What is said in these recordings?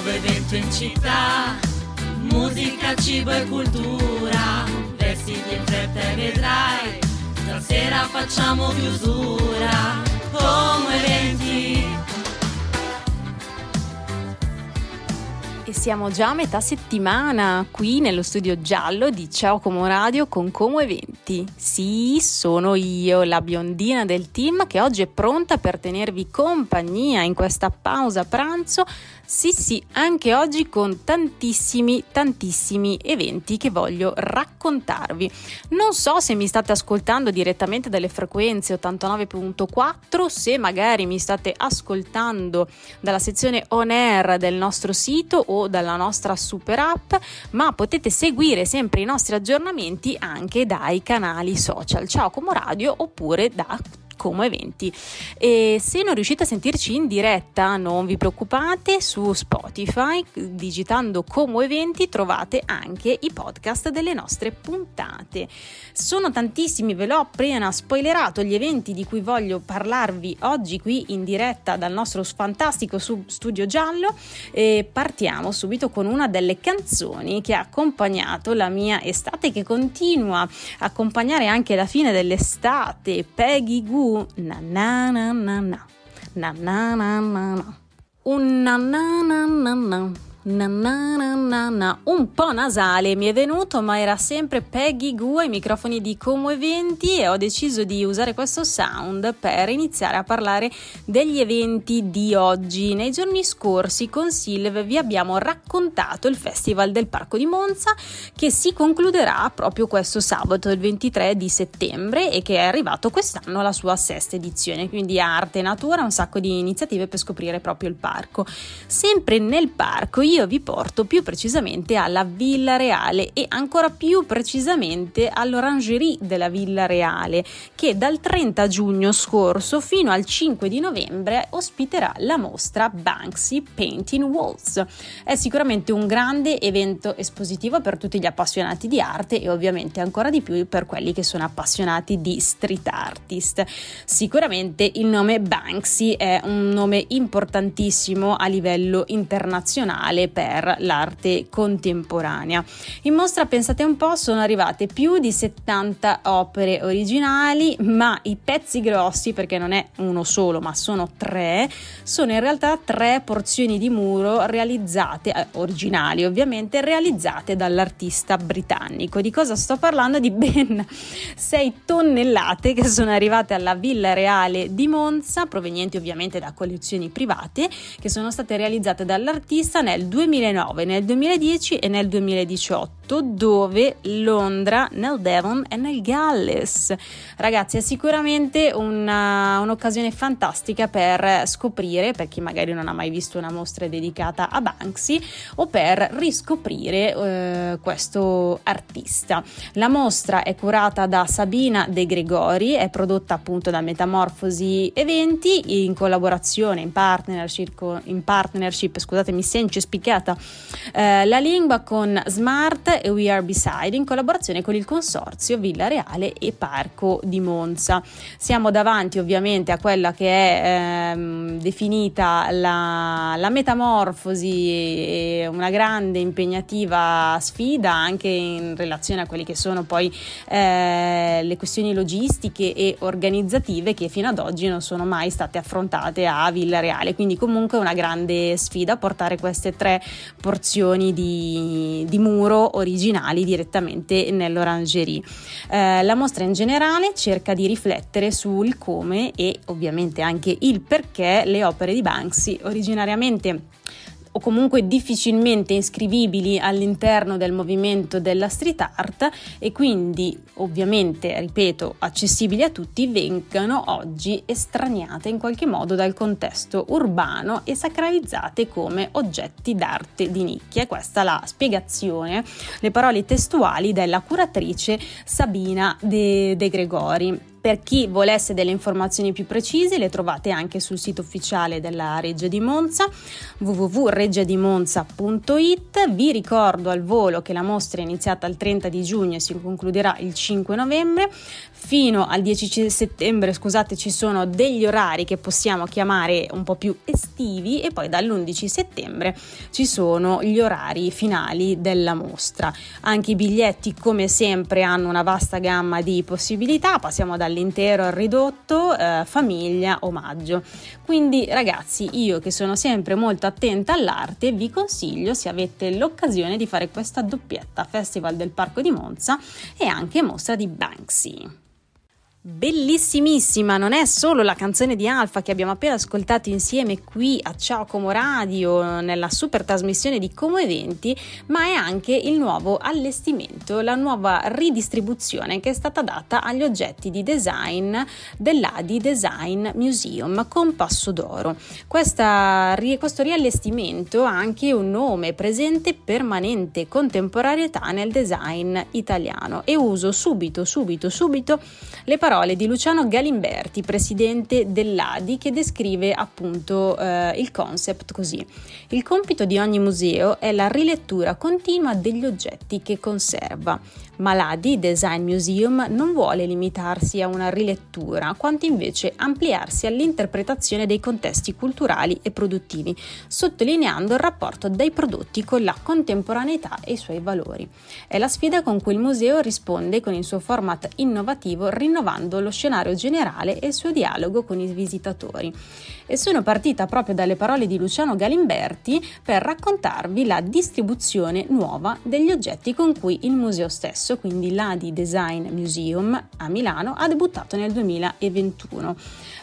nuovo evento in città, musica, cibo e cultura, vestiti in fretta e vedrai, stasera facciamo chiusura, come eventi. E siamo già a metà settimana qui nello studio giallo di Ciao Como Radio con Como Eventi. Sì, sono io, la biondina del team che oggi è pronta per tenervi compagnia in questa pausa pranzo sì, sì, anche oggi con tantissimi, tantissimi eventi che voglio raccontarvi. Non so se mi state ascoltando direttamente dalle frequenze 89.4, se magari mi state ascoltando dalla sezione on air del nostro sito o dalla nostra super app, ma potete seguire sempre i nostri aggiornamenti anche dai canali social. Ciao Como Radio oppure da Como Eventi. E se non riuscite a sentirci in diretta, non vi preoccupate, su Spotify, digitando Como Eventi, trovate anche i podcast delle nostre puntate. Sono tantissimi, ve l'ho appena spoilerato, gli eventi di cui voglio parlarvi oggi qui in diretta dal nostro fantastico studio giallo. E partiamo subito con una delle canzoni che ha accompagnato la mia estate, che continua a accompagnare anche la fine dell'estate, Peggy Goo na na na na na. Na na na na na. Un na na na na na Na, na, na, na. Un po' nasale mi è venuto, ma era sempre Peggy Goo ai microfoni di Como Eventi e ho deciso di usare questo sound per iniziare a parlare degli eventi di oggi. Nei giorni scorsi con Silve vi abbiamo raccontato il Festival del Parco di Monza che si concluderà proprio questo sabato, il 23 di settembre e che è arrivato quest'anno alla sua sesta edizione, quindi arte natura, un sacco di iniziative per scoprire proprio il parco. Sempre nel parco io io vi porto più precisamente alla Villa Reale e ancora più precisamente all'Orangerie della Villa Reale che dal 30 giugno scorso fino al 5 di novembre ospiterà la mostra Banksy Painting Walls. È sicuramente un grande evento espositivo per tutti gli appassionati di arte e ovviamente ancora di più per quelli che sono appassionati di street artist. Sicuramente il nome Banksy è un nome importantissimo a livello internazionale per l'arte contemporanea. In mostra, pensate un po', sono arrivate più di 70 opere originali, ma i pezzi grossi, perché non è uno solo, ma sono tre, sono in realtà tre porzioni di muro realizzate, eh, originali ovviamente, realizzate dall'artista britannico. Di cosa sto parlando? Di ben 6 tonnellate che sono arrivate alla Villa Reale di Monza, provenienti ovviamente da collezioni private, che sono state realizzate dall'artista nel 2000 2009, nel 2010 e nel 2018, dove Londra, nel Devon e nel Galles. Ragazzi, è sicuramente una, un'occasione fantastica per scoprire, per chi magari non ha mai visto una mostra dedicata a Banksy, o per riscoprire eh, questo artista. La mostra è curata da Sabina De Gregori, è prodotta appunto da Metamorfosi Eventi in collaborazione, in partnership, in partnership scusatemi, Senci Pubblicata eh, la lingua con Smart e We Are Beside in collaborazione con il consorzio Villa Reale e Parco di Monza. Siamo davanti ovviamente a quella che è ehm, definita la, la metamorfosi una grande impegnativa sfida anche in relazione a quelle che sono poi eh, le questioni logistiche e organizzative che fino ad oggi non sono mai state affrontate a Villa Reale. Quindi comunque una grande sfida portare queste tre porzioni di, di muro originali direttamente nell'orangerie. Eh, la mostra in generale cerca di riflettere sul come e ovviamente anche il perché le opere di Banksy originariamente o comunque difficilmente iscrivibili all'interno del movimento della street art e quindi ovviamente, ripeto, accessibili a tutti, vengano oggi estraniate in qualche modo dal contesto urbano e sacralizzate come oggetti d'arte di nicchia. Questa è la spiegazione, le parole testuali della curatrice Sabina De, De Gregori Per chi volesse delle informazioni più precise le trovate anche sul sito ufficiale della Reggia di Monza www.reggiadimonza.it. Vi ricordo al volo che la mostra è iniziata il 30 di giugno e si concluderà il 5 novembre. Fino al 10 settembre, scusate, ci sono degli orari che possiamo chiamare un po' più estivi e poi dall'11 settembre ci sono gli orari finali della mostra. Anche i biglietti come sempre hanno una vasta gamma di possibilità, passiamo dall'intero al ridotto, eh, famiglia, omaggio. Quindi ragazzi, io che sono sempre molto attenta all'arte, vi consiglio se avete l'occasione di fare questa doppietta Festival del Parco di Monza e anche mostra di Banksy. Bellissimissima, non è solo la canzone di Alfa che abbiamo appena ascoltato insieme qui a Ciao Como Radio nella super trasmissione di Como Eventi, ma è anche il nuovo allestimento, la nuova ridistribuzione che è stata data agli oggetti di design dell'Adi Design Museum con Passo d'Oro. Questa, questo riallestimento ha anche un nome presente permanente, contemporaneità nel design italiano e uso subito, subito, subito le parole parole di Luciano Galimberti, presidente dell'ADI, che descrive appunto eh, il concept così. Il compito di ogni museo è la rilettura continua degli oggetti che conserva, ma l'ADI Design Museum non vuole limitarsi a una rilettura, quanto invece ampliarsi all'interpretazione dei contesti culturali e produttivi, sottolineando il rapporto dei prodotti con la contemporaneità e i suoi valori. È la sfida con cui il museo risponde con il suo format innovativo rinnovando lo scenario generale e il suo dialogo con i visitatori. E sono partita proprio dalle parole di Luciano Galimberti per raccontarvi la distribuzione nuova degli oggetti con cui il museo stesso, quindi l'Adi Design Museum a Milano, ha debuttato nel 2021.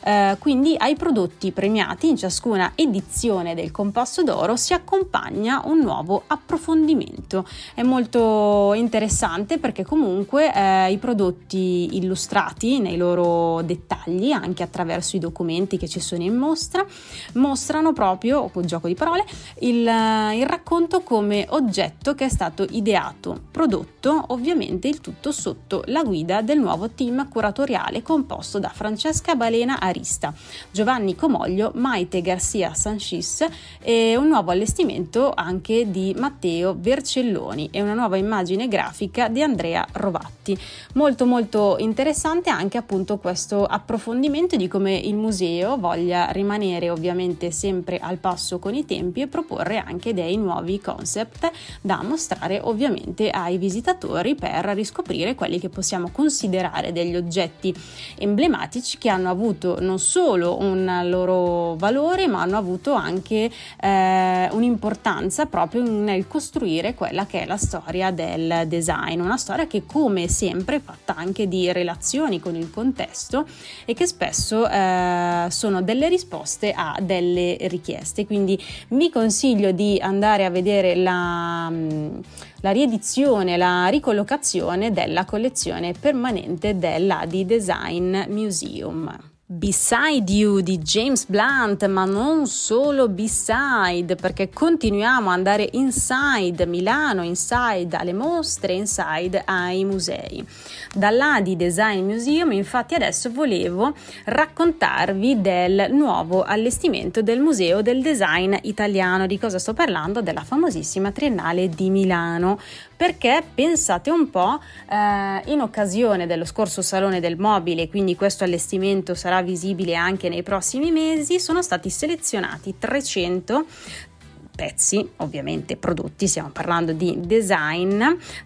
Eh, quindi ai prodotti premiati in ciascuna edizione del Compasso d'Oro si accompagna un nuovo approfondimento. È molto interessante perché comunque eh, i prodotti illustrati nei loro dettagli, anche attraverso i documenti che ci sono in mostra, mostrano proprio, con gioco di parole, il, il racconto come oggetto che è stato ideato, prodotto, ovviamente il tutto sotto la guida del nuovo team curatoriale composto da Francesca Balena Arista, Giovanni Comoglio, Maite Garcia Sanchis e un nuovo allestimento anche di Matteo Vercelloni e una nuova immagine grafica di Andrea Rovatti. Molto molto interessante anche appunto questo approfondimento di come il museo voglia rimanere ovviamente sempre al passo con i tempi e proporre anche dei nuovi concept da mostrare ovviamente ai visitatori per riscoprire quelli che possiamo considerare degli oggetti emblematici che hanno avuto non solo un loro valore ma hanno avuto anche eh, un'importanza proprio nel costruire quella che è la storia del design, una storia che come sempre è fatta anche di relazioni con il contesto e che spesso eh, sono delle risposte a delle richieste. Quindi vi consiglio di andare a vedere la, mm, la riedizione, la ricollocazione della collezione permanente dell'Adi Design Museum. Beside You di James Blunt, ma non solo Beside, perché continuiamo ad andare inside Milano, inside alle mostre, inside ai musei. Dall'Adi Design Museum, infatti, adesso volevo raccontarvi del nuovo allestimento del Museo del Design Italiano. Di cosa sto parlando? Della famosissima Triennale di Milano perché pensate un po', eh, in occasione dello scorso Salone del Mobile, quindi questo allestimento sarà visibile anche nei prossimi mesi, sono stati selezionati 300 pezzi, ovviamente prodotti, stiamo parlando di design,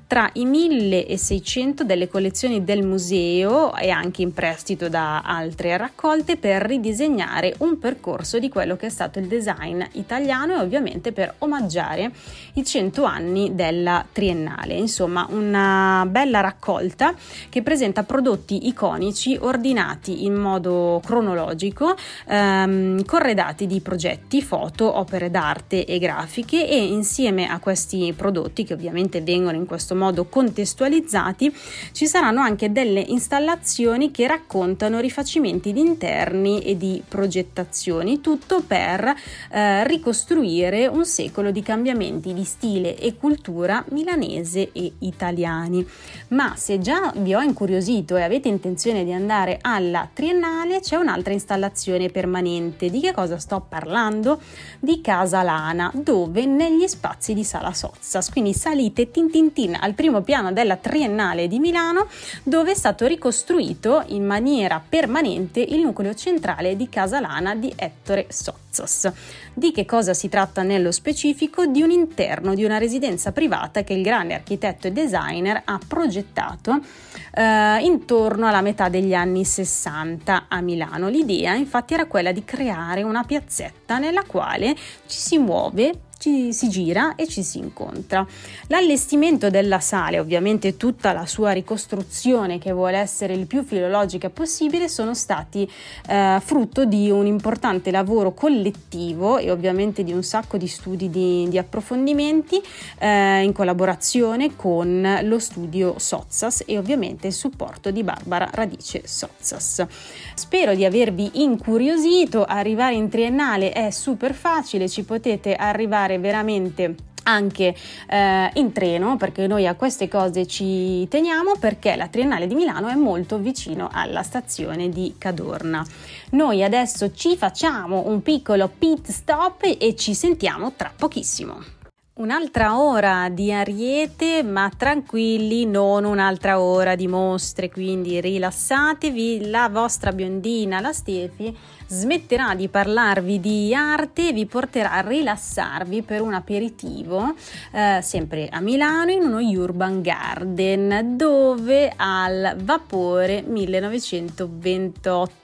tra i 1600 delle collezioni del museo e anche in prestito da altre raccolte per ridisegnare un percorso di quello che è stato il design italiano e ovviamente per omaggiare i 100 anni della triennale. Insomma, una bella raccolta che presenta prodotti iconici ordinati in modo cronologico, ehm, corredati di progetti, foto, opere d'arte e grafiche e insieme a questi prodotti che ovviamente vengono in questo modo contestualizzati ci saranno anche delle installazioni che raccontano rifacimenti di interni e di progettazioni, tutto per eh, ricostruire un secolo di cambiamenti di stile e cultura milanese e italiani. Ma se già vi ho incuriosito e avete intenzione di andare alla Triennale, c'è un'altra installazione permanente. Di che cosa sto parlando? Di Casa Lana, dove negli spazi di Sala Sozzas, quindi salite tin tin tin al primo piano della Triennale di Milano, dove è stato ricostruito in maniera permanente il nucleo centrale di Casa Lana di Ettore Sozzas. Di che cosa si tratta nello specifico? Di un interno di una residenza privata che il grande architetto e designer ha progettato eh, intorno alla metà degli anni 60 a Milano. L'idea infatti era quella di creare una piazzetta nella quale ci si muove ci si gira e ci si incontra. L'allestimento della sale, ovviamente tutta la sua ricostruzione che vuole essere il più filologica possibile, sono stati eh, frutto di un importante lavoro collettivo e ovviamente di un sacco di studi di, di approfondimenti eh, in collaborazione con lo studio Sozzas e ovviamente il supporto di Barbara Radice Sozzas. Spero di avervi incuriosito, arrivare in triennale è super facile, ci potete arrivare andare veramente anche eh, in treno perché noi a queste cose ci teniamo perché la Triennale di Milano è molto vicino alla stazione di Cadorna. Noi adesso ci facciamo un piccolo pit stop e ci sentiamo tra pochissimo. Un'altra ora di ariete, ma tranquilli, non un'altra ora di mostre, quindi rilassatevi. La vostra biondina, la Stefi, smetterà di parlarvi di arte e vi porterà a rilassarvi per un aperitivo, eh, sempre a Milano, in uno Urban Garden, dove al vapore 1928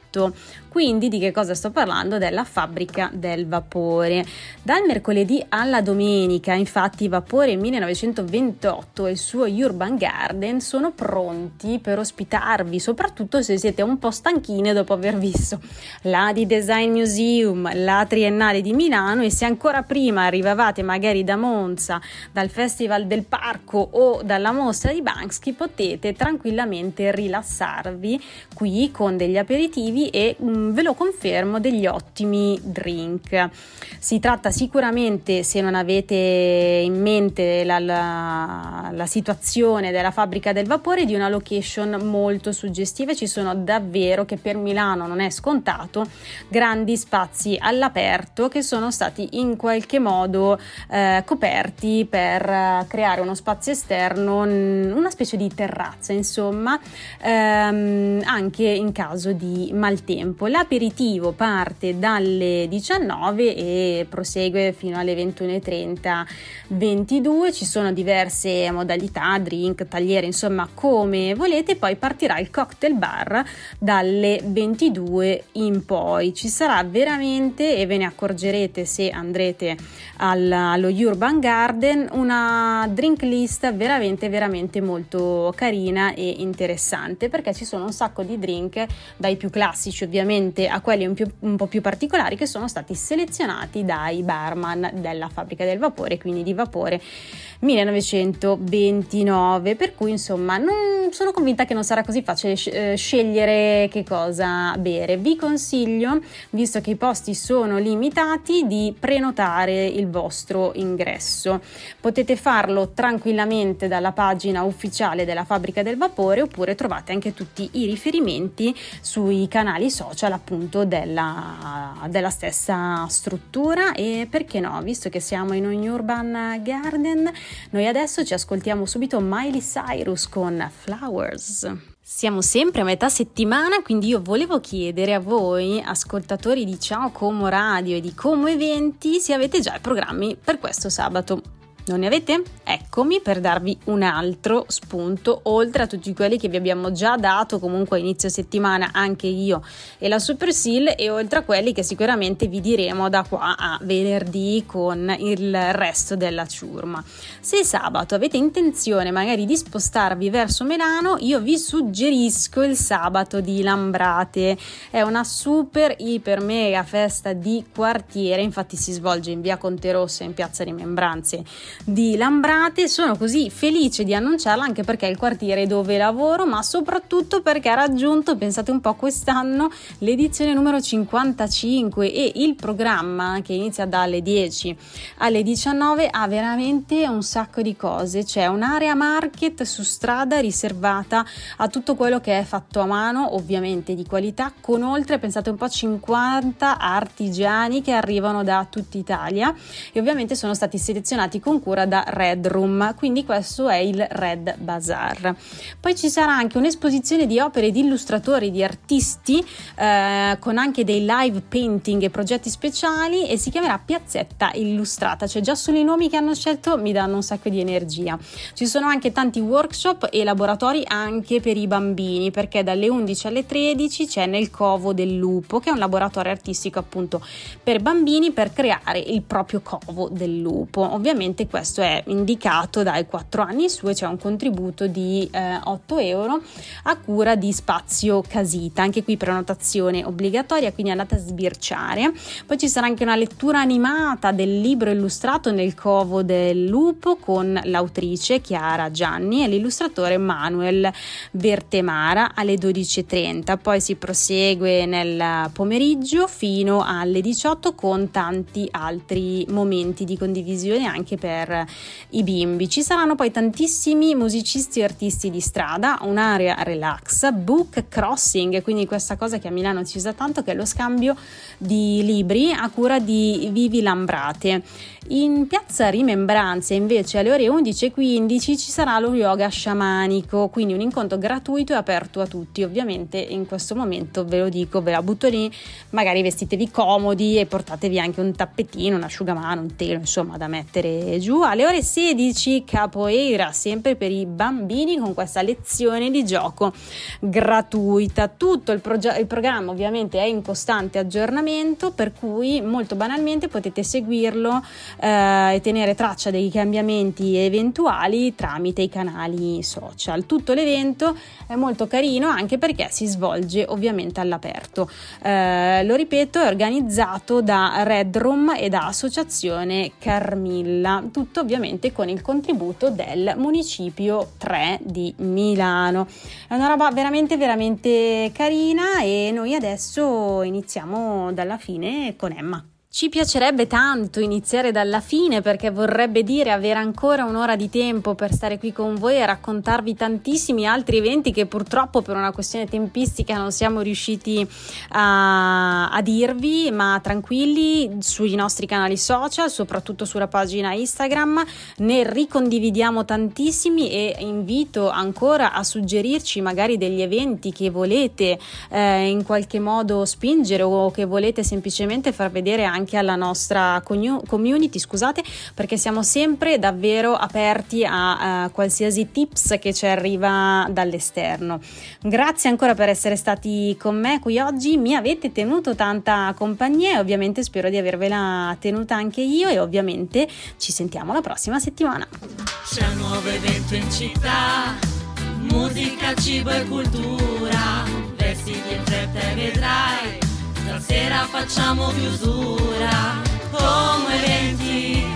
quindi di che cosa sto parlando? Della fabbrica del vapore. Dal mercoledì alla domenica, infatti, Vapore 1928 e il suo Urban Garden sono pronti per ospitarvi, soprattutto se siete un po' stanchine dopo aver visto la di Design Museum, la Triennale di Milano e se ancora prima arrivavate magari da Monza, dal Festival del Parco o dalla mostra di Banksy, potete tranquillamente rilassarvi qui con degli aperitivi e um, ve lo confermo, degli ottimi drink. Si tratta sicuramente, se non avete in mente la, la, la situazione della fabbrica del vapore, di una location molto suggestiva. Ci sono davvero, che per Milano non è scontato, grandi spazi all'aperto che sono stati in qualche modo eh, coperti per eh, creare uno spazio esterno, una specie di terrazza, insomma, ehm, anche in caso di maltempo. L'aperitivo parte dalle 19 e prosegue fino alle 21.30 22. Ci sono diverse modalità, drink, tagliere, insomma, come volete. Poi partirà il cocktail bar dalle 22 in poi. Ci sarà veramente, e ve ne accorgerete se andrete allo Urban Garden, una drink list veramente, veramente molto carina e interessante perché ci sono un sacco di drink, dai più classici ovviamente ovviamente a quelli un, più, un, po' più particolari che sono stati selezionati dai barman della fabbrica del vapore, quindi di vapore 1929, per cui insomma non sono convinta che non sarà così facile eh, scegliere che cosa bere. Vi consiglio, visto che i posti sono limitati, di prenotare il vostro ingresso. Potete farlo tranquillamente dalla pagina ufficiale della fabbrica del vapore oppure trovate anche tutti i riferimenti sui canali social appunto della, della stessa struttura e perché no, visto che siamo in un urban garden, noi adesso ci ascoltiamo subito Miley Cyrus con Flowers. Siamo sempre a metà settimana, quindi io volevo chiedere a voi, ascoltatori di Ciao Como Radio e di Como Eventi, se avete già i programmi per questo sabato. Non ne avete? Eccomi per darvi un altro spunto, oltre a tutti quelli che vi abbiamo già dato comunque a inizio settimana, anche io e la Super Seal, e oltre a quelli che sicuramente vi diremo da qua a venerdì con il resto della ciurma. Se sabato avete intenzione magari di spostarvi verso Milano, io vi suggerisco il sabato di Lambrate. È una super iper mega festa di quartiere, infatti si svolge in via Conte Rossa in piazza Rimembranze di Lambrate. Sono così felice di annunciarla anche perché è il quartiere dove lavoro, ma soprattutto perché ha raggiunto, pensate un po', quest'anno l'edizione numero 55 e il programma che inizia dalle 10 alle 19 ha veramente un sacco di cose. C'è un'area market su strada riservata a tutto quello che è fatto a mano, ovviamente di qualità, con oltre, pensate un po', 50 artigiani che arrivano da tutta Italia e ovviamente sono stati selezionati con cura da Red Room, quindi questo è il Red Bazaar. Poi ci sarà anche un'esposizione di opere di illustratori, di artisti, eh, con anche dei live painting e progetti speciali e si chiamerà Piazzetta Illustrata, cioè già solo i nomi che hanno scelto mi danno un sacco di energia. Ci sono anche tanti workshop e laboratori anche per i bambini, perché dalle 11 alle 13 c'è nel Covo del Lupo, che è un laboratorio artistico appunto per bambini per creare il proprio covo del lupo. Ovviamente questo è indicato dai 4 anni in su e c'è un contributo di eh, 8 euro a cura di Spazio Casita, anche qui prenotazione obbligatoria, quindi andate a sbirciare. Poi ci sarà anche una lettura animata del libro illustrato nel covo del lupo con l'autrice Chiara Gianni e l'illustratore Manuel Bertemara alle 12.30. Poi si prosegue nel pomeriggio fino alle 18 con tanti altri momenti di condivisione anche per i bimbi. Ci saranno poi tantissimi musicisti e artisti di strada, un'area relax, book crossing, quindi questa cosa che a Milano ci usa tanto che è lo scambio di libri a cura di Vivi Lambrate. In piazza Rimembranze invece alle ore 11.15 ci sarà lo yoga sciamanico, quindi un incontro gratuito e aperto a tutti. Ovviamente in questo momento ve lo dico, ve la butto lì, magari vestitevi comodi e portatevi anche un tappetino, un asciugamano, un telo, insomma da mettere giù. Alle ore 16 capoeira, sempre per i bambini con questa lezione di gioco gratuita. Tutto il, proge- il programma ovviamente è in costante aggiornamento, per cui molto banalmente potete seguirlo eh, e tenere traccia dei cambiamenti eventuali tramite i canali social. Tutto l'evento è molto carino anche perché si svolge ovviamente all'aperto. Eh, lo ripeto, è organizzato da Red Room e da Associazione Carmilla, tutto ovviamente con il contributo del Municipio 3 di Milano. È una roba veramente veramente carina e noi adesso iniziamo dalla fine con Emma. Ci piacerebbe tanto iniziare dalla fine perché vorrebbe dire avere ancora un'ora di tempo per stare qui con voi e raccontarvi tantissimi altri eventi che purtroppo per una questione tempistica non siamo riusciti a, a dirvi, ma tranquilli sui nostri canali social, soprattutto sulla pagina Instagram, ne ricondividiamo tantissimi e invito ancora a suggerirci magari degli eventi che volete eh, in qualche modo spingere o che volete semplicemente far vedere anche anche alla nostra community, scusate, perché siamo sempre davvero aperti a, a qualsiasi tips che ci arriva dall'esterno. Grazie ancora per essere stati con me qui oggi, mi avete tenuto tanta compagnia e ovviamente spero di avervela tenuta anche io e ovviamente ci sentiamo la prossima settimana. C'è un nuovo evento in città, musica, cibo e cultura, vestiti in fretta e vedrai Stasera facciamo chiusura come eventi